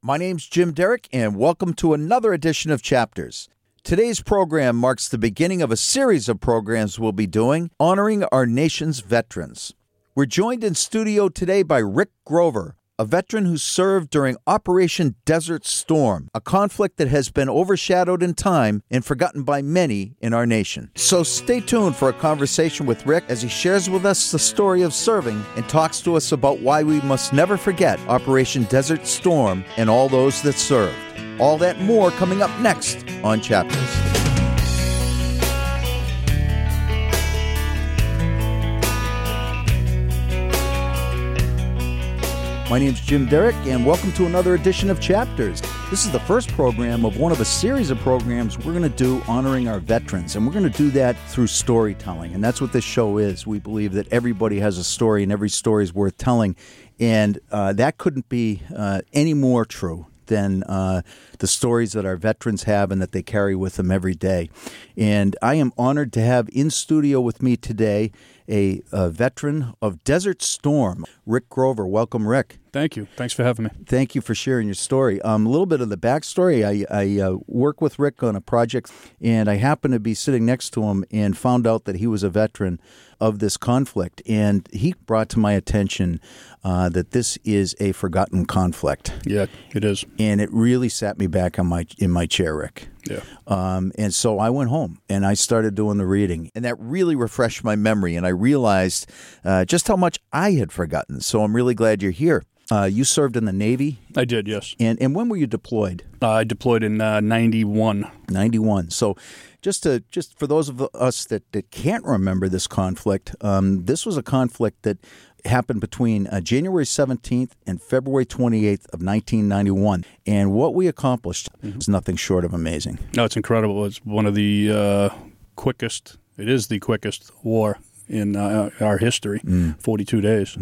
My name's Jim Derick, and welcome to another edition of Chapters. Today's program marks the beginning of a series of programs we'll be doing honoring our nation's veterans. We're joined in studio today by Rick Grover, a veteran who served during Operation Desert Storm, a conflict that has been overshadowed in time and forgotten by many in our nation. So stay tuned for a conversation with Rick as he shares with us the story of serving and talks to us about why we must never forget Operation Desert Storm and all those that served. All that more coming up next on Chapters. My name's Jim Derick, and welcome to another edition of Chapters. This is the first program of one of a series of programs we're going to do honoring our veterans, and we're going to do that through storytelling. And that's what this show is. We believe that everybody has a story, and every story is worth telling. And uh, that couldn't be uh, any more true than uh, the stories that our veterans have and that they carry with them every day. And I am honored to have in studio with me today a, a veteran of Desert Storm, Rick Grover. Welcome, Rick. Thank you. Thanks for having me. Thank you for sharing your story. Um, a little bit of the backstory. I, I uh, work with Rick on a project, and I happened to be sitting next to him and found out that he was a veteran of this conflict. And he brought to my attention uh, that this is a forgotten conflict. Yeah, it is. And it really sat me back on my in my chair, Rick. Yeah. Um, and so I went home and I started doing the reading, and that really refreshed my memory. And I realized uh, just how much I had forgotten. So I'm really glad you're here. Uh, you served in the Navy, I did, yes. and and when were you deployed? Uh, I deployed in uh, 91. 91. So just to just for those of us that, that can't remember this conflict, um, this was a conflict that happened between uh, January 17th and February 28th of 1991. And what we accomplished is nothing short of amazing. No, it's incredible. It's one of the uh, quickest, it is the quickest war in uh, our history 42 days.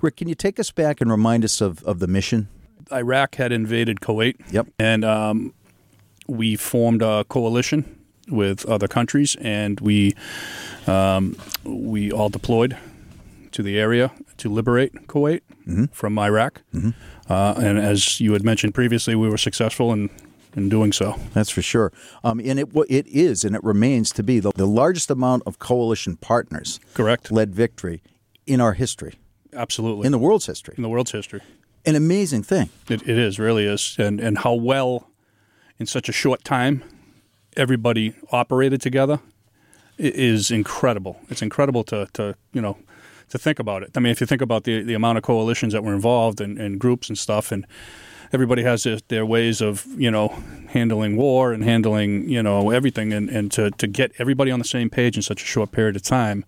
Rick, can you take us back and remind us of, of the mission? Iraq had invaded Kuwait. Yep. And um, we formed a coalition with other countries, and we um, we all deployed to the area to liberate Kuwait from Iraq. Uh, and as you had mentioned previously, we were successful in in doing so. That's for sure. Um, and it it is and it remains to be the, the largest amount of coalition partners Correct. led victory in our history, Absolutely. in the world's history. in the world's history. An amazing thing. It, it is, really is. And, and how well, in such a short time, everybody operated together is incredible. It's incredible to, to you know, to think about it. I mean, if you think about the, the amount of coalitions that were involved and, and groups and stuff, and everybody has their, their ways of, you know, handling war and handling, you know, everything, and, and to, to get everybody on the same page in such a short period of time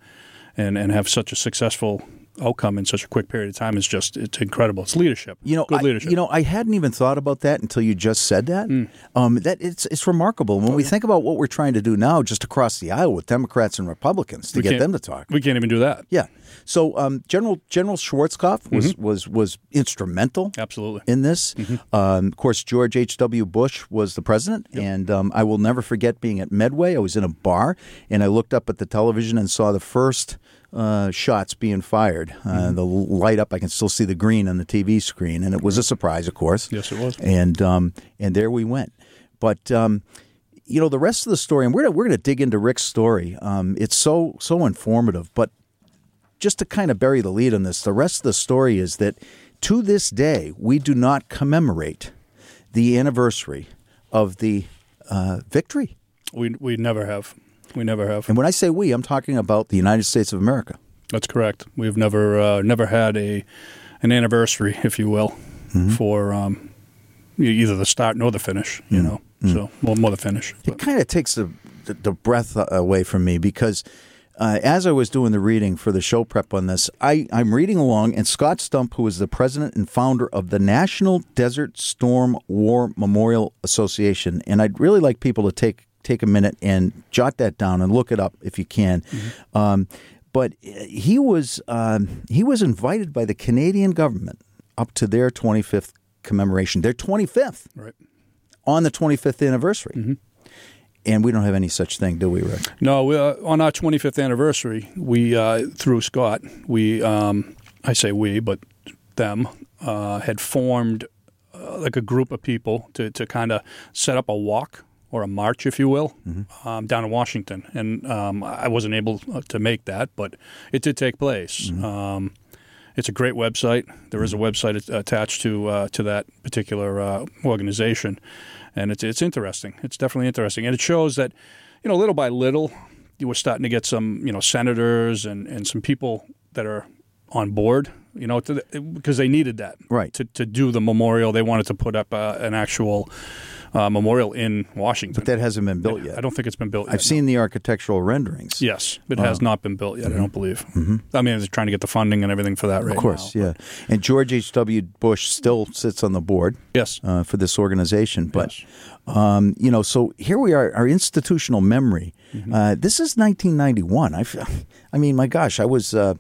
and, and have such a successful outcome in such a quick period of time is just, it's incredible. It's leadership. You know, Good I, leadership. you know, I hadn't even thought about that until you just said that. Um, that it's it's remarkable when we think about what we're trying to do now, just across the aisle with Democrats and Republicans to We get them to talk. We can't even do that. Yeah. So um, General General Schwarzkopf was was was instrumental Absolutely. in this. Um, of course, George H. W. Bush was the president, and um, I will never forget being at Medway. I was in a bar, and I looked up at the television and saw the first. Uh, shots being fired. Uh, The light up, I can still see the green on the TV screen, and it was a surprise, of course. Yes, it was. And um, and there we went. But um, you know, the rest of the story, and we're gonna, we're going to dig into Rick's story. Um, it's so so informative. But just to kind of bury the lead on this, the rest of the story is that to this day we do not commemorate the anniversary of the uh, victory. We we never have. We never have. And when I say we, I'm talking about the United States of America. That's correct. We've never uh, never had a an anniversary, if you will, Mm-hmm. for um, either the start nor the finish. You know, so well, more the finish. Mm-hmm. It kind of takes the, the, the breath away from me because uh, as I was doing the reading for the show prep on this, I, I'm reading along, and Scott Stump, who is the president and founder of the National Desert Storm War Memorial Association, and I'd really like people to take take a minute and jot that down and look it up if you can. Um, but he was um, he was invited by the Canadian government up to their 25th commemoration, their 25th Right. on the 25th anniversary. Mm-hmm. And we don't have any such thing, do we, Rick? No, we, uh, on our 25th anniversary, we uh, through Scott, we um, I say we, but them uh, had formed uh, like a group of people to, to kind of set up a walk or a march, if you will, Mm-hmm. um, down in Washington. And um, I wasn't able to make that, but it did take place. Mm-hmm. Um, it's a great website. There is a website attached to uh, to that particular uh, organization, and it's it's interesting. It's definitely interesting, and it shows that you know little by little you were starting to get some you know senators and, and some people that are on board. You know, to the, because they needed that Right. to to do the memorial. They wanted to put up uh, an actual uh, memorial in Washington. But that hasn't been built yet. I don't think it's been built. yet. I've seen the architectural renderings. Yes, it has not been built yet. I don't believe. I mean, they're trying to get the funding and everything for that right Mm-hmm. Of course, now. yeah. And George H.W. Bush still sits on the board Yes. uh, for this organization. But, Yes. um, you know, so here we are, our institutional memory. Mm-hmm. Uh, this is 1991. I, I mean, my gosh, I was. Uh,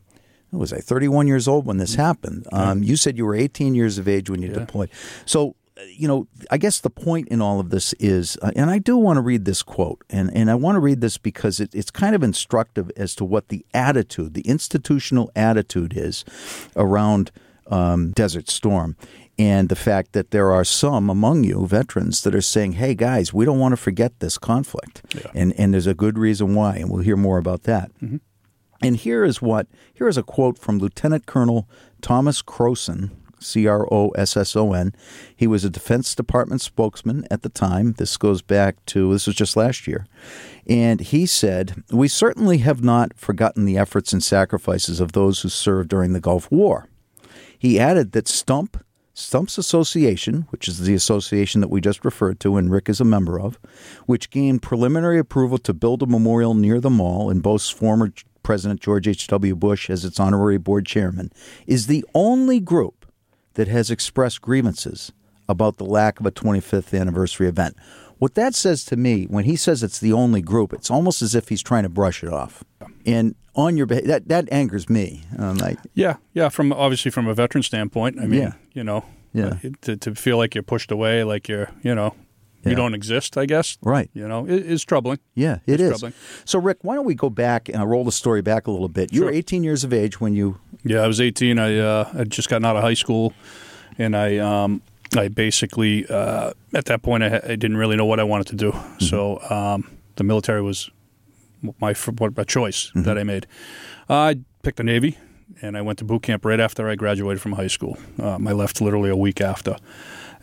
what was I 31 years old when this happened? Um, you said you were 18 years of age when you Mm-hmm. Yeah. deployed. So, uh, you know, I guess the point in all of this is, uh, and I do want to read this quote, and, and I want to read this because it, it's kind of instructive as to what the attitude, the institutional attitude is around um, Desert Storm. And the fact that there are some among you veterans that are saying, hey, guys, we don't want to forget this conflict. Yeah. And, and there's a good reason why, and we'll hear more about that. And here is what here is a quote from Lieutenant Colonel Thomas Crosson, C R O S S O N. He was a Defense Department spokesman at the time. This goes back to this was just last year. And he said, "We certainly have not forgotten the efforts and sacrifices of those who served during the Gulf War." He added that Stump Stump's Association, which is the association that we just referred to and Rick is a member of, which gained preliminary approval to build a memorial near the mall and boasts former President George H.W. Bush as its honorary board chairman, is the only group that has expressed grievances about the lack of a 25th anniversary event. What that says to me, when he says it's the only group, it's almost as if he's trying to brush it off. And on your that that angers me. I'm like, Yeah, yeah. From obviously from a veteran standpoint, I mean, Yeah. you know, Yeah. uh, to, to feel like you're pushed away, like you're, you know, You don't exist. I guess. Right. You know, it is troubling. Yeah, it It's is. troubling. So, Rick, why don't we go back and roll the story back a little bit? You were 18 years of age when you. Yeah, I was 18. I uh, had just gotten out of high school, and I um, I basically uh, at that point I, I didn't really know what I wanted to do. So um, the military was my a choice that I made. I picked the Navy, and I went to boot camp right after I graduated from high school. Um, I left literally a week after,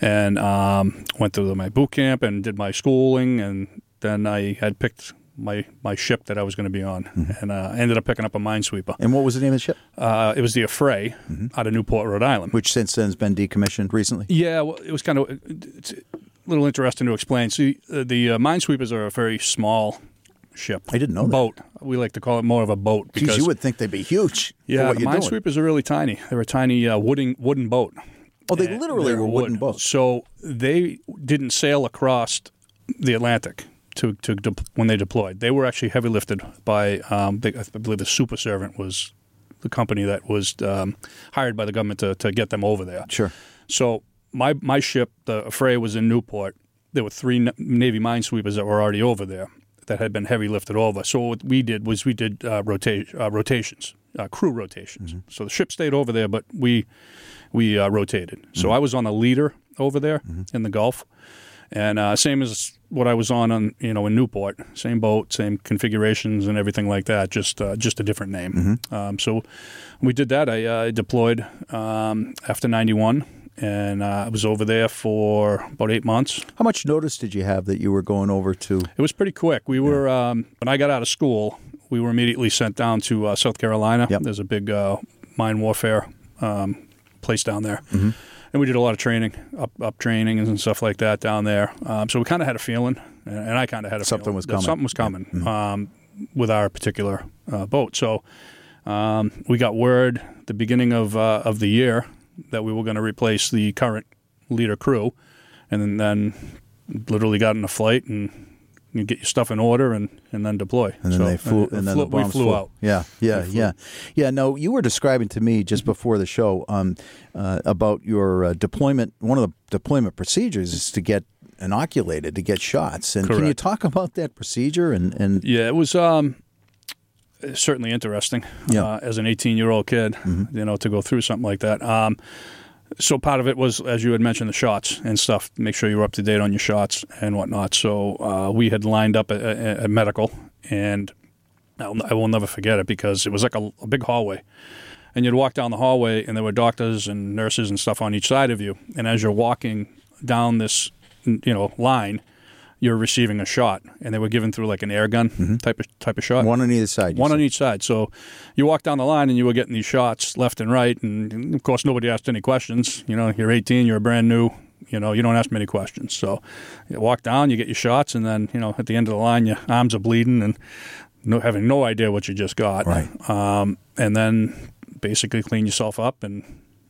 and um, went through my boot camp and did my schooling, and then I had picked. My, my ship that I was going to be on, and uh, ended up picking up a minesweeper. And what was the name of the ship? Uh, it was the Affray out of Newport, Rhode Island. Which since then has been decommissioned recently. yeah, well, it was kind of it's a little interesting to explain. See, uh, the uh, minesweepers are a very small ship. I didn't know that. boat. We like to call it more of a boat Because because you would think they'd be huge. yeah, the minesweepers are really tiny. They're a tiny uh, wooden wooden boat. Oh, they literally were wooden wood. boats. So they didn't sail across the Atlantic to, to de- when they deployed. They were actually heavy lifted by, um, they, I believe, the Super Servant was the company that was um, hired by the government to, to get them over there. Sure. So my my ship, the Affray, was in Newport. There were three Na- Navy minesweepers that were already over there that had been heavy lifted over. So what we did was we did uh, rota- uh, rotations, uh, crew rotations. So the ship stayed over there, but we we uh, rotated. So I was on a leader over there in the Gulf, and uh, same as what I was on on you know in Newport, same boat, same configurations and everything like that. Just uh, just a different name. Um, so we did that. I uh, deployed um, after '91, and uh, I was over there for about eight months. How much notice did you have that you were going over to? It was pretty quick. We were um, when I got out of school, we were immediately sent down to uh, South Carolina. Yep. There's a big uh, mine warfare um, place down there, Mm-hmm. and we did a lot of training, up up training and stuff like that down there. Um, so we kind of had a feeling, and and I kind of had a Something feeling was coming. Something was coming um, with our particular uh, boat. So um, we got word the beginning of uh, of the year that we were going to replace the current leader crew, and then, then literally got in a flight and you get your stuff in order and, and then deploy. And then So, they flew, and, then the we bombs flew out. Yeah, yeah, yeah, yeah. No, you were describing to me just before the show um, uh, about your uh, deployment. One of the deployment procedures is to get inoculated, to get shots. And can you talk about that procedure? And and Yeah, it was um, certainly interesting Yeah. Mm-hmm. uh, as an 18 year old kid, you know, to go through something like that. Um, so part of it was, as you had mentioned, the shots and stuff. Make sure you were up to date on your shots and whatnot. So uh, we had lined up at, medical, and I'll, I will never forget it because it was like a, a big hallway, and you'd walk down the hallway, and there were doctors and nurses and stuff on each side of you. And as you're walking down this, you know, line, you're receiving a shot, and they were given through like an air gun type of type of shot. One on either side. One on each side. So you walk down the line and you were getting these shots left and right. And of course, nobody asked any questions. You know, you're 18, you're brand new. You know, you don't ask many questions. So you walk down, you get your shots, and then, you know, at the end of the line, your arms are bleeding and no, having no idea what you just got. Right. Um, and then basically clean yourself up and,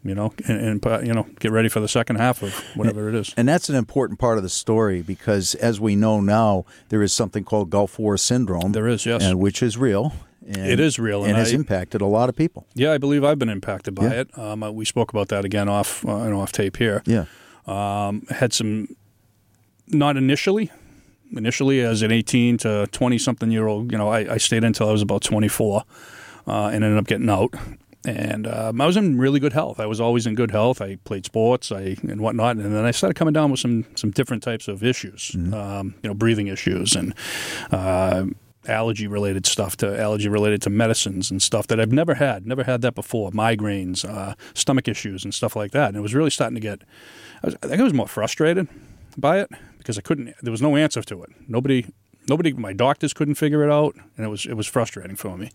you know, and, and, you know, get ready for the second half of whatever it is. And that's an important part of the story because, as we know now, there is something called Gulf War syndrome. There is, yes. and which is real. And, It is real, and, and has I- impacted a lot of people. Yeah, I believe I've been impacted by Yeah. it. Um, uh, we spoke about that again off, uh, off tape here. Yeah, Um, had some, not initially. Initially, as an 18 to 20 something year old, you know, I, I stayed until I was about 24 uh, and ended up getting out. And um, I was in really good health. I was always in good health. I played sports, I and whatnot. And then I started coming down with some some different types of issues, um, you know, breathing issues and uh, allergy related stuff to allergy related to medicines and stuff that I've never had. Never had that before. Migraines, uh, stomach issues, and stuff like that. And it was really starting to get. I, was, I think I was more frustrated by it because I couldn't. There was no answer to it. Nobody. Nobody. My doctors couldn't figure it out, and it was it was frustrating for me.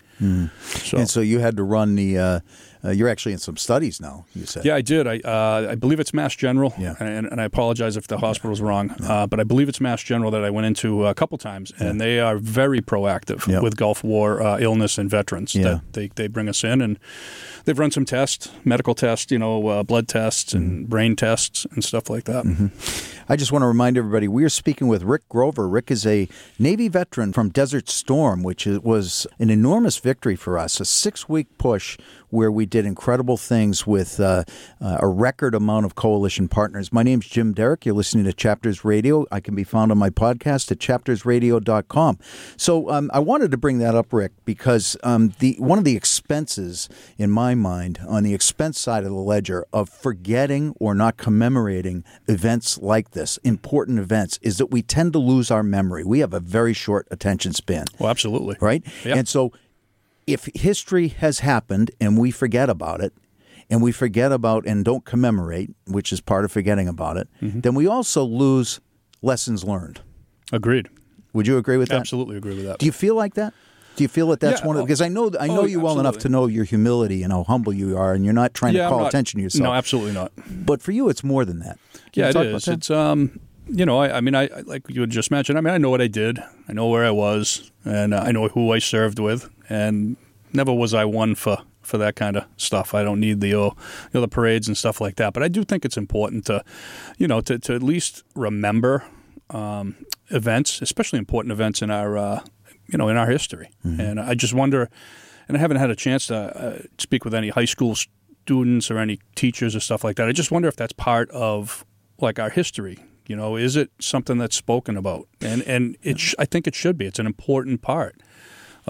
So, and so you had to run the. Uh, uh, you're actually in some studies now. You said. Yeah, I did. I uh, I believe it's Mass General. Yeah. And, and I apologize if the hospital's wrong, uh, but I believe it's Mass General that I went into a couple times, and they are very proactive Yeah. with Gulf War uh, illness and veterans. Yeah. That they they bring us in, and they've run some tests, medical tests, you know, uh, blood tests and Mm-hmm. brain tests and stuff like that. I just want to remind everybody we are speaking with Rick Grover. Rick is a Navy veteran from Desert Storm, which was an enormous victory for us, a six week push where we did incredible things with uh, uh, a record amount of coalition partners. My name's Jim Derick. You're listening to Chapters Radio. I can be found on my podcast at chaptersradio.com. So um, I wanted to bring that up, Rick, because um, the one of the expenses in my mind on the expense side of the ledger of forgetting or not commemorating events like this, important events, is that we tend to lose our memory. We have a very short attention span Well, absolutely. right? Yeah. And so if history has happened and we forget about it, and we forget about and don't commemorate, which is part of forgetting about it, Mm-hmm. then we also lose lessons learned. Agreed. Would you agree with that? Absolutely agree with that. Do you feel like that? Do you feel that that's Yeah, one of oh, because I know I know oh, you well enough to know your humility and how humble you are, and you're not trying yeah, to call attention to yourself. No, absolutely not. but for you, it's more than that. Can Yeah, it is. that? It's um, you know, I, I mean, I like you had just mentioned. I mean, I know what I did. I know where I was, and uh, I know who I served with, and never was I one for for that kind of stuff. I don't need the uh, you know, the parades and stuff like that. But I do think it's important to, you know, to to at least remember um, events, especially important events in our uh, you know in our history. And I just wonder, and I haven't had a chance to uh, speak with any high school students or any teachers or stuff like that. I just wonder if that's part of like our history. You know, is it something that's spoken about? And and it sh- I think it should be. It's an important part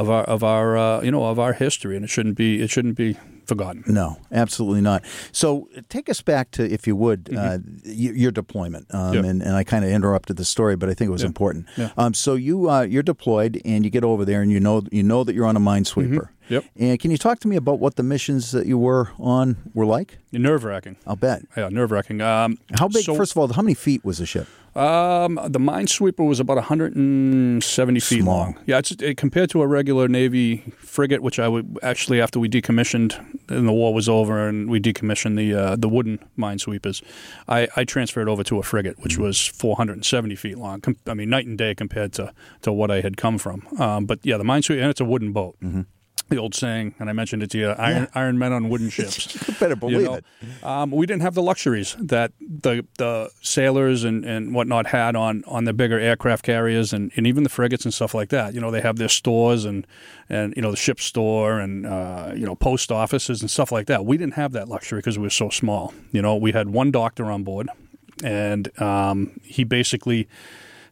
of our of our uh, you know of our history, and it shouldn't be it shouldn't be forgotten. No, absolutely not. So take us back to, if you would, uh, y- your deployment. Um, Mm-hmm. And, and I kind of interrupted the story, but I think it was important. Um, so you uh, you're deployed, and you get over there, and you know you know that you're on a minesweeper. Mm-hmm. Yep. And can you talk to me about what the missions that you were on were like? Nerve wracking. I'll bet. Yeah, nerve wracking. Um, How big? so- first of all, how many feet was the ship? Um, the Minesweeper was about 170 feet Small. long. Yeah, it's it, compared to a regular Navy frigate, which I would actually after we decommissioned and the war was over and we decommissioned the uh, the wooden minesweepers, I, I transferred over to a frigate, which Mm-hmm. was 470 feet long. Com- I mean, night and day compared to to what I had come from. Um, but yeah, the minesweeper and it's a wooden boat. Mm-hmm. The old saying, and I mentioned it to you: iron, iron men on wooden ships. You better believe You know, it. um, we didn't have the luxuries that the the sailors and, and whatnot had on, on the bigger aircraft carriers and, and even the frigates and stuff like that. You know, they have their stores and, and you know the ship store and uh, you know post offices and stuff like that. We didn't have that luxury because we were so small. You know, we had one doctor on board, and um, he basically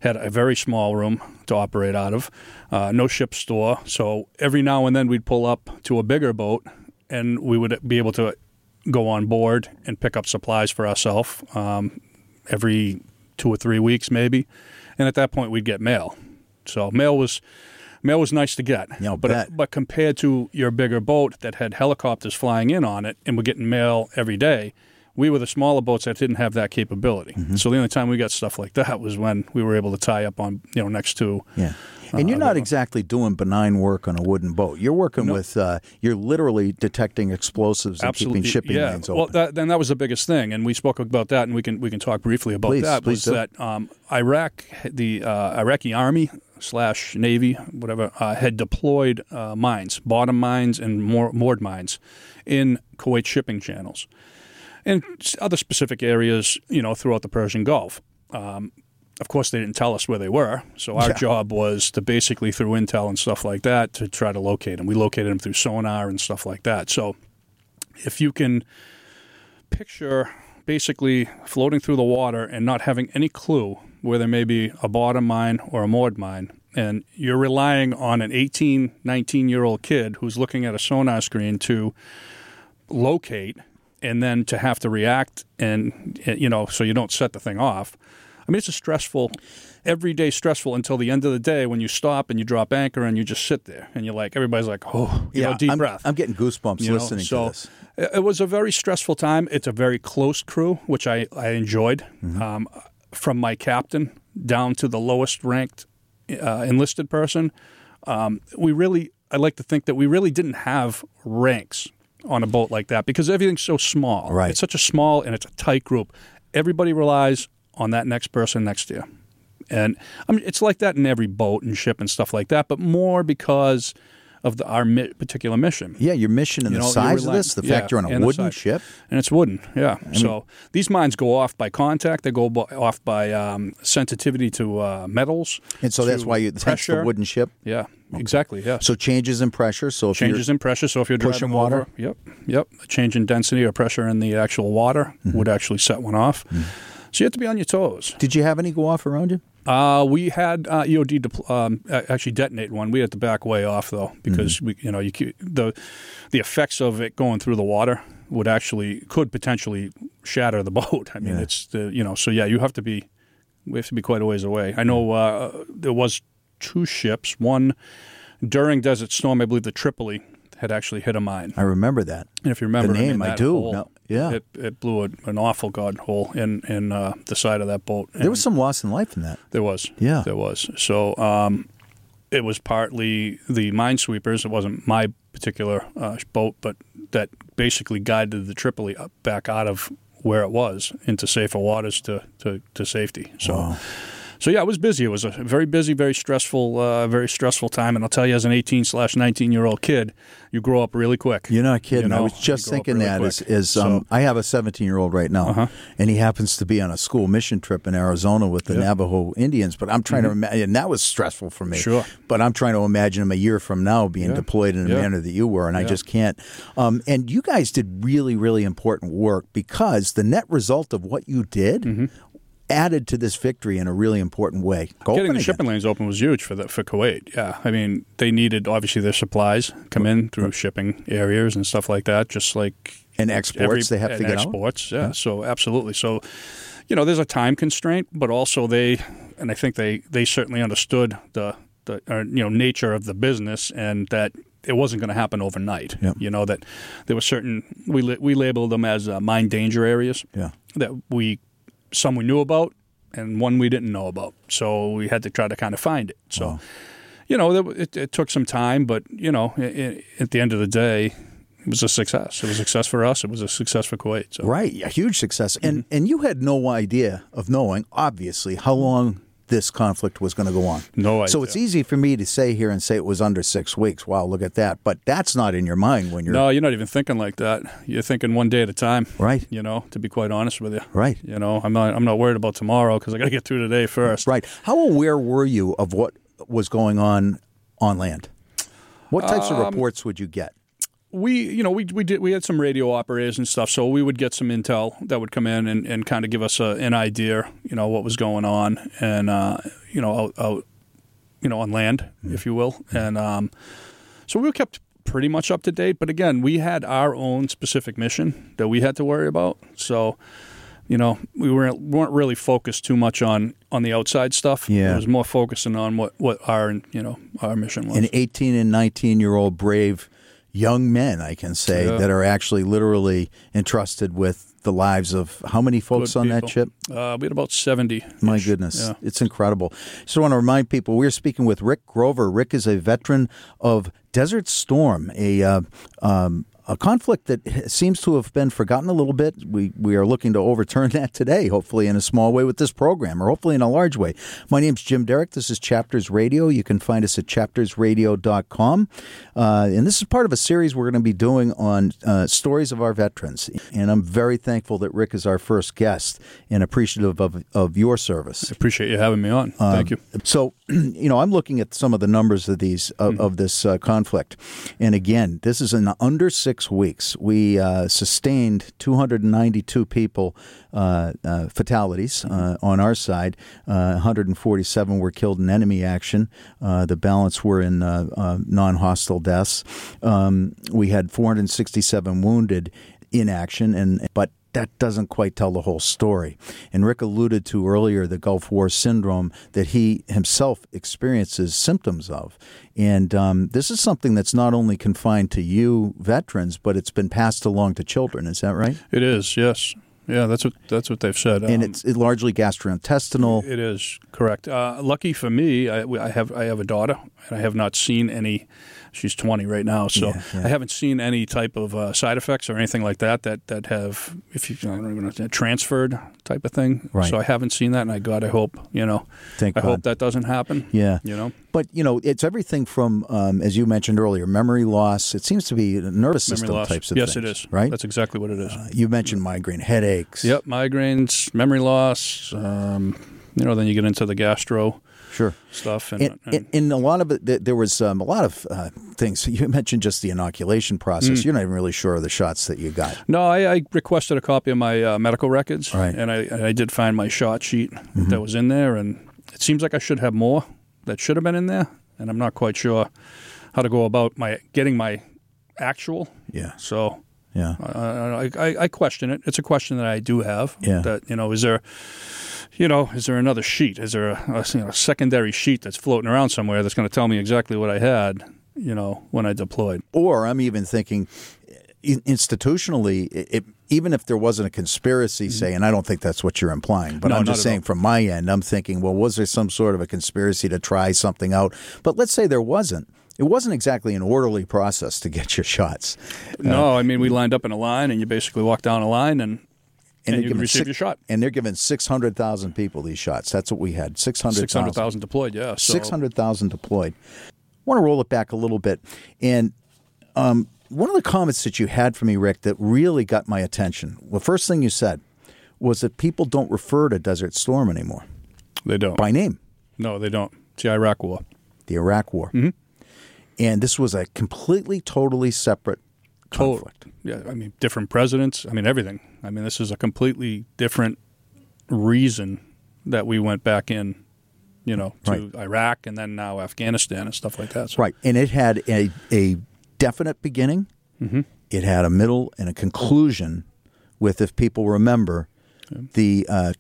had a very small room to operate out of, uh, no ship store. So every now and then we'd pull up to a bigger boat, and we would be able to go on board and pick up supplies for ourselves um, every two or three weeks, maybe. And at that point, we'd get mail. So mail was mail was nice to get. Yeah, but bet. but compared to your bigger boat that had helicopters flying in on it, and we're getting mail every day. We were the smaller boats that didn't have that capability. Mm-hmm. So the only time we got stuff like that was when we were able to tie up on, you know, next to Yeah. And you're not exactly doing benign work on a wooden boat. You're working with, uh, you're literally detecting explosives and absolutely keeping shipping yeah. lanes Well, open. that, then that was the biggest thing, and we spoke about that, and we can we can talk briefly about Please, that. please was do. that um, Iraq, the uh, Iraqi army slash navy, whatever, uh, had deployed uh, mines, bottom mines, and more, moored mines in Kuwait shipping channels, and other specific areas, you know, throughout the Persian Gulf. Um, of course, they didn't tell us where they were, so our Yeah. job was to basically through intel and stuff like that to try to locate them. We located them through sonar and stuff like that. So if you can picture basically floating through the water and not having any clue where there may be a bottom mine or a moored mine, and you're relying on an 18, 19 year old kid who's looking at a sonar screen to locate and then to have to react and, you know, so you don't set the thing off. I mean, it's a stressful, every day stressful until the end of the day when you stop and you drop anchor and you just sit there and you're like, everybody's like, oh, you know, deep I'm, breath. I'm getting goosebumps You know, listening so to this. it- It was a very stressful time. It's a very close crew, which I, I enjoyed. Mm-hmm. Um, from my captain down to the lowest ranked uh, enlisted person, um, we really, I like to think that we really didn't have ranks on a boat like that because everything's so small. Right. It's such a small and it's a tight group. Everybody relies on that next person next to you. And I mean, it's like that in every boat and ship and stuff like that, but more because of the, our mi- particular mission. Yeah, your mission and You the know, size of this, the yeah, fact you're on a wooden ship. And it's wooden, yeah. so these mines go off by contact. They go off by um, sensitivity to uh, metals. And so that's why you hence the wooden ship. Yeah, exactly. Yeah. So changes in pressure. So if Changes in pressure. So if you're pushing water? over, yep, yep. A change in density or pressure in the actual water Mm-hmm. would actually set one off. So you have to be on your toes. did you have any go off around you? Uh, we had uh, EOD depl- um, actually detonate one. We had to back way off though because we, you know, you the the effects of it going through the water would actually could potentially shatter the boat. I mean, Yeah. it's the you know, so yeah, you have to be we have to be quite a ways away. I know uh, there was two ships. One during Desert Storm, I believe the Tripoli had actually hit a mine. I remember that. And if you remember The I mean, name, I do. hole, No, yeah. it, it blew a, an awful god hole in in uh, the side of that boat. There was some loss in life in that. There was. Yeah. There was. So um, it was partly the minesweepers. It wasn't my particular uh, boat, but that basically guided the Tripoli up, back out of where it was into safer waters to, to, to safety. So. Wow. So yeah, it was busy. It was a very busy, very stressful, uh, very stressful time. And I'll tell you, as an eighteen slash nineteen year old kid, you grow up really quick. You're not kidding. You know, I was just you grow up thinking really that is, is um, So- Uh-huh. I have a 17 year old right now, and he happens to be on a school mission trip in Arizona with the Yeah. Mm-hmm. Navajo Indians. But I'm trying to imagine, and that was stressful for me. Sure. But I'm trying to imagine him a year from now being Yeah. deployed in a Yeah. manner that you were, and I just can't. Um, and you guys did really, really important work because the net result of what you did. Mm-hmm. Added to this victory in a really important way. Go Getting the again. shipping lanes open was huge for the, for Kuwait. Yeah, I mean they needed obviously their supplies come in through shipping areas and stuff like that. Just like And exports, every- they have to get out? exports. Yeah, so absolutely. So you know, there's a time constraint, but also they and I think they they certainly understood the the uh, you know nature of the business and that it wasn't going to happen overnight. Yep. You know that there were certain we we labeled them as uh, mine danger areas Yeah. that we some we knew about and one we didn't know about. So we had to try to kind of find it. So, you know, it, it took some time, but you know, i i at the end of the day, it was a success. It was a success for us. It was a success for Kuwait. So. Right, a huge success. And Mm-hmm. and you had no idea of knowing, obviously, how long this conflict was going to go on. No So it's easy for me to say here and say it was under six weeks. Wow, look at that. But that's not in your mind when you're No, you're not even thinking like that. You're thinking one day at a time. Right. You know, to be quite honest with you. right. You know, I'm not. I'm not worried about tomorrow because I got to get through today first. Right. How aware were you of what was going on on land? What types Um, of reports would you get? We you know we we did we had some radio operators and stuff so we would get some intel that would come in and, and kind of give us a, an idea you know what was going on and uh, you know out, out you know on land if you will and um, so we were kept pretty much up to date. But again, we had our own specific mission that we had to worry about. So, you know, we weren't weren't really focused too much on on the outside stuff. Yeah. it was more focusing on what what our you know our mission was. And 18 and 19 year old brave young men, I can say, Yeah. that are actually literally entrusted with the lives of how many folks Good on that ship? Uh, we had about seventy. My goodness, Yeah. it's incredible. So I want to remind people we're speaking with Rick Grover. Rick is a veteran of Desert Storm, a uh, um, a conflict that seems to have been forgotten a little bit. We we are looking to overturn that today, hopefully in a small way with this program, or hopefully in a large way. My name's Jim Derick. This is Chapters Radio. You can find us at chaptersradio.com. Uh, and this is part of a series we're going to be doing on uh, stories of our veterans. And I'm very thankful that Rick is our first guest and appreciative of, of your service. Appreciate you having me on. Thank you. So, you know, I'm looking at some of the numbers of these of, of this uh, conflict, and again, this is an under six weeks. We uh, sustained 292 people uh, uh, fatalities uh, on our side. Uh, 147 were killed in enemy action. The balance were in non-hostile deaths. Um, we had 467 wounded in action, and but that doesn't quite tell the whole story. And Rick alluded to earlier the Gulf War syndrome that he himself experiences symptoms of. And um, this is something that's not only confined to you veterans, but it's been passed along to children. Is that right? It is. Yes. Yeah. That's what that's what they've said. And Um, it's largely gastrointestinal. It is correct. Uh, lucky for me, I, I have I have a daughter, and I have not seen any. She's twenty right now, so Yeah, yeah. I haven't seen any type of uh, side effects or anything like that that that have, if you I don't even know, transferred type of thing. Right. So I haven't seen that, and I God, I hope you know, Thank I God. hope that doesn't happen. Yeah. You know, But, you know, it's everything from, um, as you mentioned earlier, memory loss. It seems to be nervous memory system loss. types of yes, things. it is. Right? That's exactly what it is. you mentioned migraine, headaches. yep, migraines, memory loss. Um, you know, then you get into the gastro Sure. stuff, and, And, and, and a lot of it, there was um, a lot of uh, things. You mentioned just the inoculation process. You're not even really sure of the shots that you got. No, I, I requested a copy of my uh, medical records, Right. and I, I did find my shot sheet that was in there, and it seems like I should have more that should have been in there, and I'm not quite sure how to go about my getting my actual. Yeah. So Yeah. uh, I, I, I question it. It's a question that I do have. Yeah. That you know, is there, you know, is there another sheet? Is there a, a you know, secondary sheet that's floating around somewhere that's going to tell me exactly what I had? You know, when I deployed. Or I'm even thinking institutionally, it, even if there wasn't a conspiracy, say, and I don't think that's what you're implying, but Mm-hmm. No, I'm just saying all. from my end, I'm thinking, well, was there some sort of a conspiracy to try something out? But let's say there wasn't. It wasn't exactly an orderly process to get your shots. no, I mean we lined up in a line, and you basically walk down a line, and and, they're you giving receive six- your shot. And they're giving 600,000 people these shots. That's what we had 600,000. Six hundred thousand deployed. Yeah, so, 600,000 deployed. I want to roll it back a little bit. And um, one of the comments that you had for me, Rick, that really got my attention, the first thing you said was that people don't refer to Desert Storm anymore They don't. by name, No, they don't. It's the Iraq War. the Iraq War. Mm-hmm. And this was a completely, totally separate conflict. Yeah, I mean, different presidents. I mean, everything. I mean, this is a completely different reason that we went back in, you know, to Iraq and then now Afghanistan and stuff like that. So, Right. And it had a, a definite beginning, Mm-hmm. it had a middle and a conclusion with, if people remember, the uh,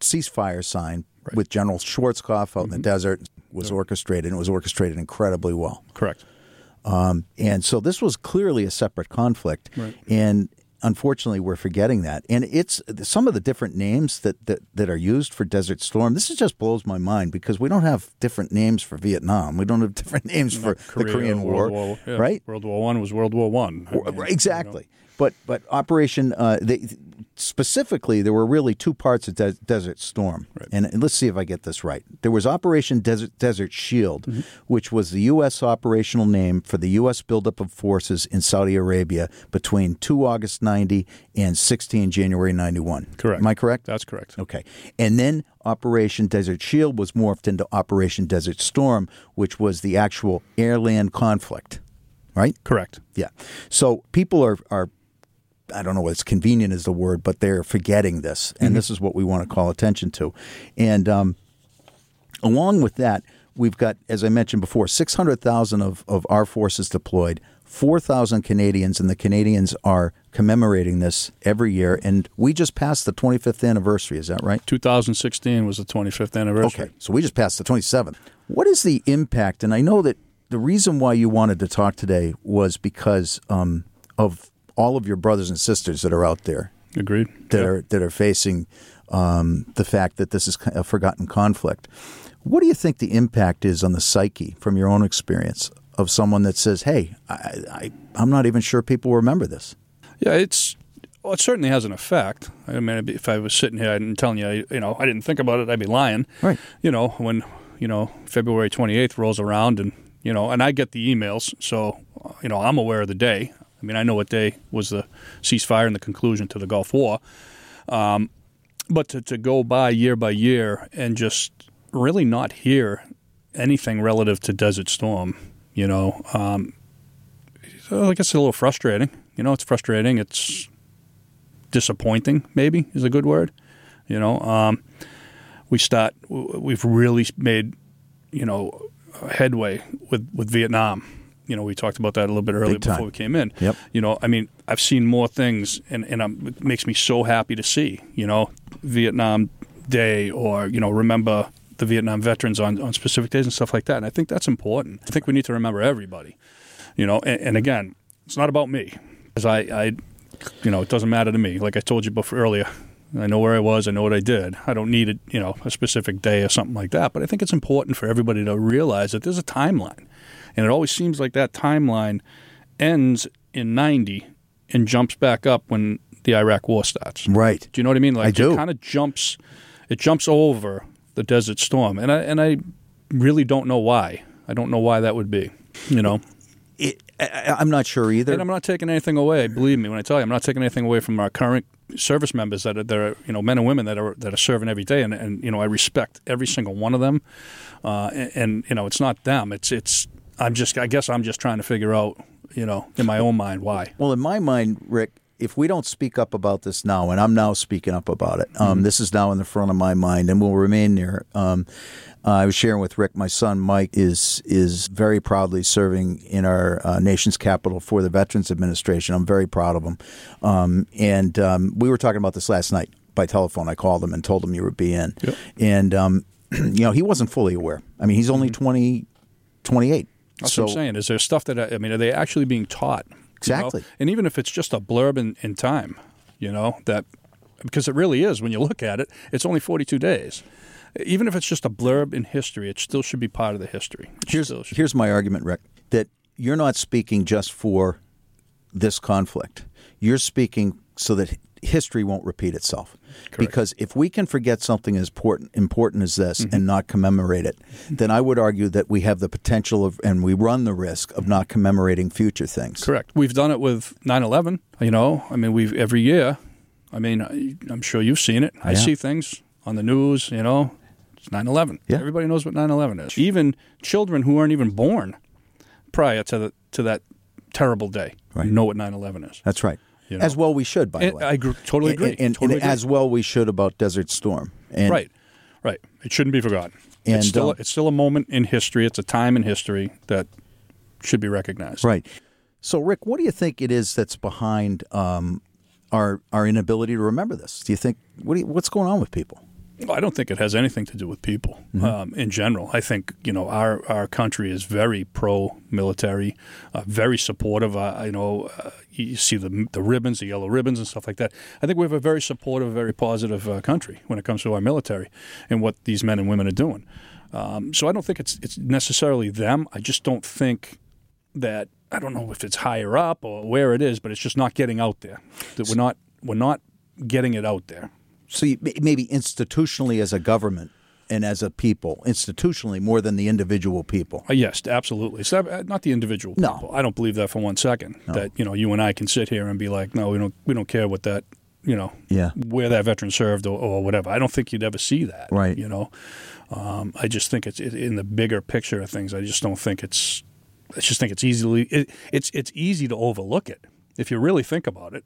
ceasefire sign with General Schwarzkopf out in the Mm-hmm. desert was orchestrated, and it was orchestrated incredibly well. Correct. Um, and so this was clearly a separate conflict. Right. And unfortunately, we're forgetting that. And it's some of the different names that, that, that are used for Desert Storm. This is just blows my mind because we don't have different names for Vietnam. We don't have different names for the Korean War, World War, yeah. right? World War One was World War One. I mean, exactly. But but Operation uh, they, specifically there were really two parts of Des- Desert Storm, and, and let's see if I get this right. There was Operation Desert Desert Shield, Mm-hmm. which was the U.S. operational name for the U.S. buildup of forces in Saudi Arabia between 2 August 90 and 16 January 91. Correct. Am I correct? That's correct. Okay. And then Operation Desert Shield was morphed into Operation Desert Storm, which was the actual air land conflict, right? Correct. Yeah. So people are are I don't know what's convenient is the word, but they're forgetting this, and this is what we want to call attention to. And um, along with that, we've got, as I mentioned before, 600,000 of, of our forces deployed, 4,000 Canadians, and the Canadians are commemorating this every year. And we just passed the 25th anniversary. Is that right? 2016 was the 25th anniversary. Okay, so we just passed the 27th. What is the impact? And I know that the reason why you wanted to talk today was because um, of all of your brothers and sisters that are out there Agreed. that Yeah. are that are facing um, the fact that this is a forgotten conflict. What do you think the impact is on the psyche from your own experience of someone that says, "Hey, I, I I'm not even sure people remember this." Yeah, it's well, it certainly has an effect. I mean, if I was sitting here and telling you, you know, I didn't think about it, I'd be lying. Right. You know, when you know February 28th rolls around, and you know, and I get the emails, so you know, I'm aware of the day. I mean, I know what day was the ceasefire and the conclusion to the Gulf War. Um, but to, to go by year by year and just really not hear anything relative to Desert Storm, you know, um, I guess it's a little frustrating. You know, it's frustrating. It's disappointing. Maybe is a good word. You know, um, we start. We've really made, you know, headway with with Vietnam. You know, we talked about that a little bit earlier before we came in. Yep. You know, I mean, I've seen more things, and and I'm, it makes me so happy to see. You know, Vietnam Day, or you know, remember the Vietnam veterans on on specific days and stuff like that. And I think that's important. I think we need to remember everybody. You know, and, and again, it's not about me, because I, I, you know, it doesn't matter to me. Like I told you before earlier, I know where I was. I know what I did. I don't need it, you know, a specific day or something like that. But I think it's important for everybody to realize that there's a timeline, and it always seems like that timeline ends in '90 and jumps back up when the Iraq War starts. Right. Do you know what I mean? Like I do. It kind of jumps, it jumps over the Desert Storm, and I and I really don't know why. I don't know why that would be. You know, It, I, I'm not sure either. and I'm not taking anything away. Believe me when I tell you, I'm not taking anything away from our current service members that are, that are you know men and women that are that are serving every day, and, and you know I respect every single one of them. Uh, and, and you know it's not them. It's it's I'm just I guess I'm just trying to figure out you know in my own mind why. Well, in my mind, Rick, if we don't speak up about this now, and I'm now speaking up about it, um, this is now in the front of my mind and will remain there. Um, I was sharing with Rick, my son Mike is is very proudly serving in our uh, nation's capital for the Veterans Administration. I'm very proud of him. Um, and um, we were talking about this last night by telephone. I called him and told him you would be in. Yep. And um, you know, he wasn't fully aware. I mean, he's only 20, 28. That's so what I'm saying. Is there stuff that I, I mean, are they actually being taught? you know? Exactly. And even if it's just a blurb in, in time, you know that because it really is when you look at it, it's only 42 days. Even if it's just a blurb in history, it still should be part of the history. It Here's here's my argument, Rick. That you're not speaking just for this conflict. You're speaking so that history won't repeat itself. Because if we can forget something as important important as this Mm-hmm. and not commemorate it, then I would argue that we have the potential of and we run the risk of not commemorating future things. Correct. We've done it with 9/11. You know, I mean, we've every year. I mean, I'm sure you've seen it. I Yeah. see things on the news. You know, it's 9/11. Yeah. Everybody knows what 9/11 is. Even children who aren't even born prior to the to that terrible day Right. know what 9/11 is. That's right. You know. As well we should, by the way. I gr- totally agree. And, and- Totally and agree. as well we should about Desert Storm. And right, right. It shouldn't be forgotten. And, it's still um, it's still a moment in history. It's a time in history that should be recognized. Right. So, Rick, what do you think it is that's behind um, our our inability to remember this? Do you think what do you, what's going on with people? Well, I don't think it has anything to do with people Mm-hmm. um, in general. I think you know our our country is very pro military, uh, very supportive. Uh, you know, uh, you see the the ribbons, the yellow ribbons, and stuff like that. I think we have a very supportive, very positive uh, country when it comes to our military and what these men and women are doing. Um, so I don't think it's it's necessarily them. I just don't think that I don't know if it's higher up or where it is, but it's just not getting out there. That we're not we're not getting it out there. So, you, maybe institutionally as a government and as a people, institutionally more than the individual people. Uh, yes, absolutely. So, uh, not the individual No. people. I don't believe that for one second. That you know, you and I can sit here and be like, no, we don't, we don't care what that, you know, Yeah. where that veteran served or, or whatever. I don't think you'd ever see that. Right. You know, um, I just think it's it, in the bigger picture of things. I just don't think it's. I just think it's easily it, it's it's easy to overlook it if you really think about it.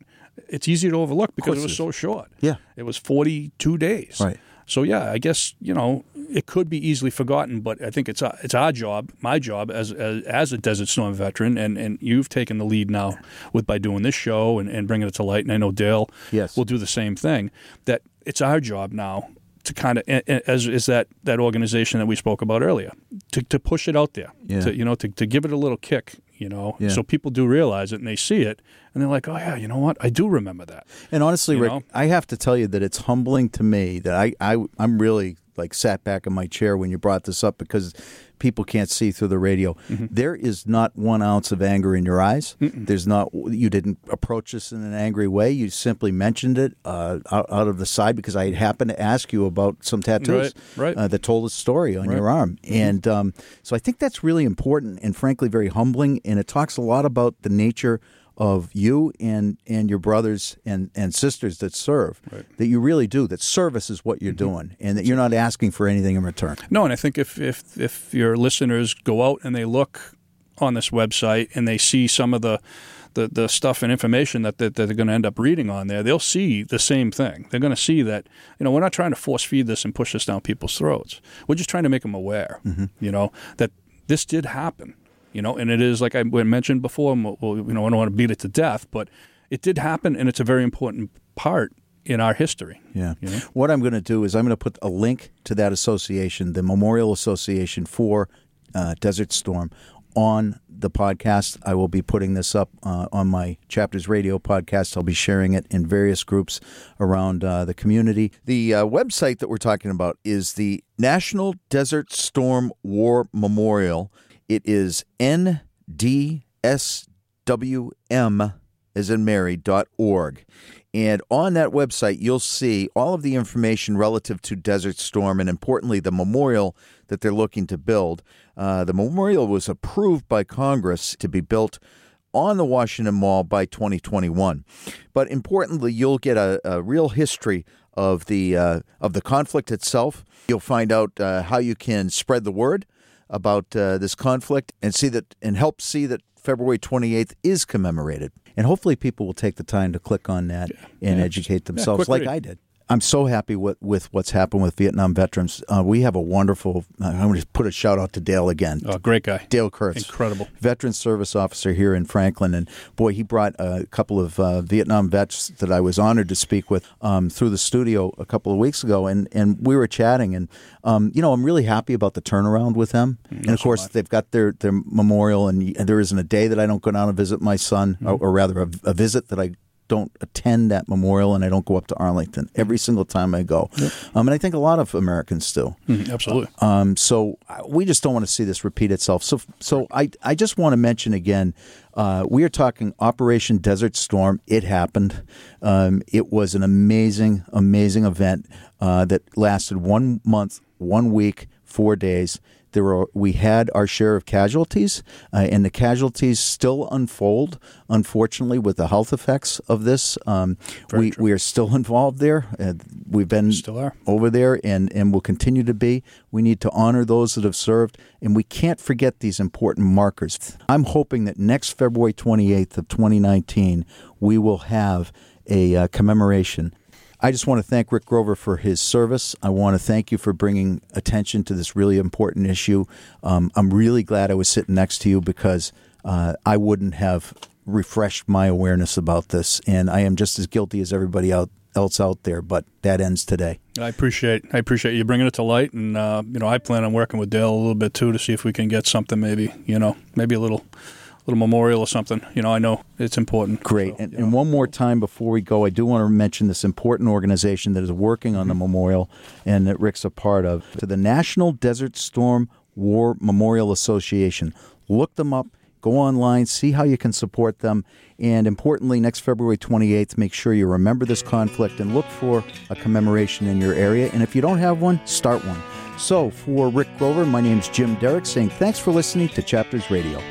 It's easy to overlook because it was it so short. Yeah. it was forty two days. Right. So yeah, I guess you know it could be easily forgotten, but I think it's our, it's our job, my job as, as as a Desert Storm veteran, and, and you've taken the lead now with by doing this show and, and bringing it to light. And I know Dale Yes. will do the same thing. That it's our job now to kind of as is that that organization that we spoke about earlier to, to push it out there, Yeah. to you know to, to give it a little kick, you know, Yeah. so people do realize it and they see it and they're like, oh yeah, you know what, I do remember that. And honestly, You Rick, know? I have to tell you that it's humbling to me that I, I I'm really like sat back in my chair when you brought this up because people can't see through the radio. Mm-hmm. There is not one ounce of anger in your eyes. There's not. You didn't approach this in an angry way. You simply mentioned it uh, out, out of the side because I happened to ask you about some tattoos Right, right. Uh, that told a story on Right. your arm, and um, so I think that's really important and frankly very humbling. And it talks a lot about the nature of you and and your brothers and and sisters that serve that you really do that service is what you're mm-hmm. doing and that you're not asking for anything in return. No, and I think if, if if your listeners go out and they look on this website and they see some of the the, the stuff and information that, that, that they're going to end up reading on there, they'll see the same thing. They're going to see that you know we're not trying to force feed this and push this down people's throats. We're just trying to make them aware, mm-hmm. you know, that this did happen, you know, and it is like I mentioned before. we'll- you know, I don't want to beat it to death, but it did happen, and it's a very important part in our history. yeah You know? what i'm going to do is i'm going to put a link to that association the memorial association for uh, desert storm on the podcast i will be putting this up uh, on my chapters radio podcast i'll be sharing it in various groups around uh, the community the uh, website that we're talking about is the national desert storm war memorial it is ndswm as in Mary, dot org. And on that website, you'll see all of the information relative to Desert Storm and, importantly, the memorial that they're looking to build. Uh, the memorial was approved by Congress to be built on the Washington Mall by 2021. But importantly, you'll get a, a real history of the uh, of the conflict itself. You'll find out uh, how you can spread the word about uh, this conflict and see that and help see that February 28th is commemorated. And hopefully people will take the time to click on that and educate themselves quick like. I did. I'm so happy with, with what's happened with Vietnam veterans. Uh, we have a wonderful, uh, I'm going to put a shout out to Dale again. Oh, great guy, Dale Kurtz. incredible. Veteran service officer here in Franklin. And boy, he brought a couple of uh, Vietnam vets that I was honored to speak with um, through the studio a couple of weeks ago. And, and we were chatting. And, um, you know, I'm really happy about the turnaround with them. and of course, they've got their, their memorial. And, there isn't a day that I don't go down and visit my son, or, or rather, a, a visit that I don't attend that memorial and I don't go up to Arlington every single time I go. Um, and I think a lot of Americans do. Mhm, absolutely. Um, so uh, we just don't want to see this repeat itself. So, so I, I just want to mention again, uh, we are talking Operation Desert Storm. It happened. Um, it was an amazing, amazing event uh, that lasted one month, one week, four days. There were we had our share of casualties, uh, and the casualties still unfold. Unfortunately, with the health effects of this, um, we we are still involved there. Uh, we've been Still are. over there and, and will continue to be. We need to honor those that have served, and we can't forget these important markers. I'm hoping that next February 28th of 2019, we will have a uh, commemoration. I just want to thank Rick Grover for his service. I want to thank you for bringing attention to this really important issue. Um, I'm really glad I was sitting next to you because uh, I wouldn't have refreshed my awareness about this, and I am just as guilty as everybody out, else out there. But that ends today. I appreciate I appreciate you bringing it to light, and uh, you know I plan on working with Dale a little bit too to see if we can get something maybe you know maybe a little little memorial or something. You know I know it's important. Great. So, and, and one more time before we go, I do want to mention this important organization that is working on the memorial and that Rick's a part of to the National Desert Storm War Memorial Association. Look them up. Go online, see how you can support them. And importantly, next February 28th, make sure you remember this conflict and look for a commemoration in your area. And if you don't have one, start one. So, for Rick Grover, my name is Jim Derick saying thanks for listening to Chapters Radio.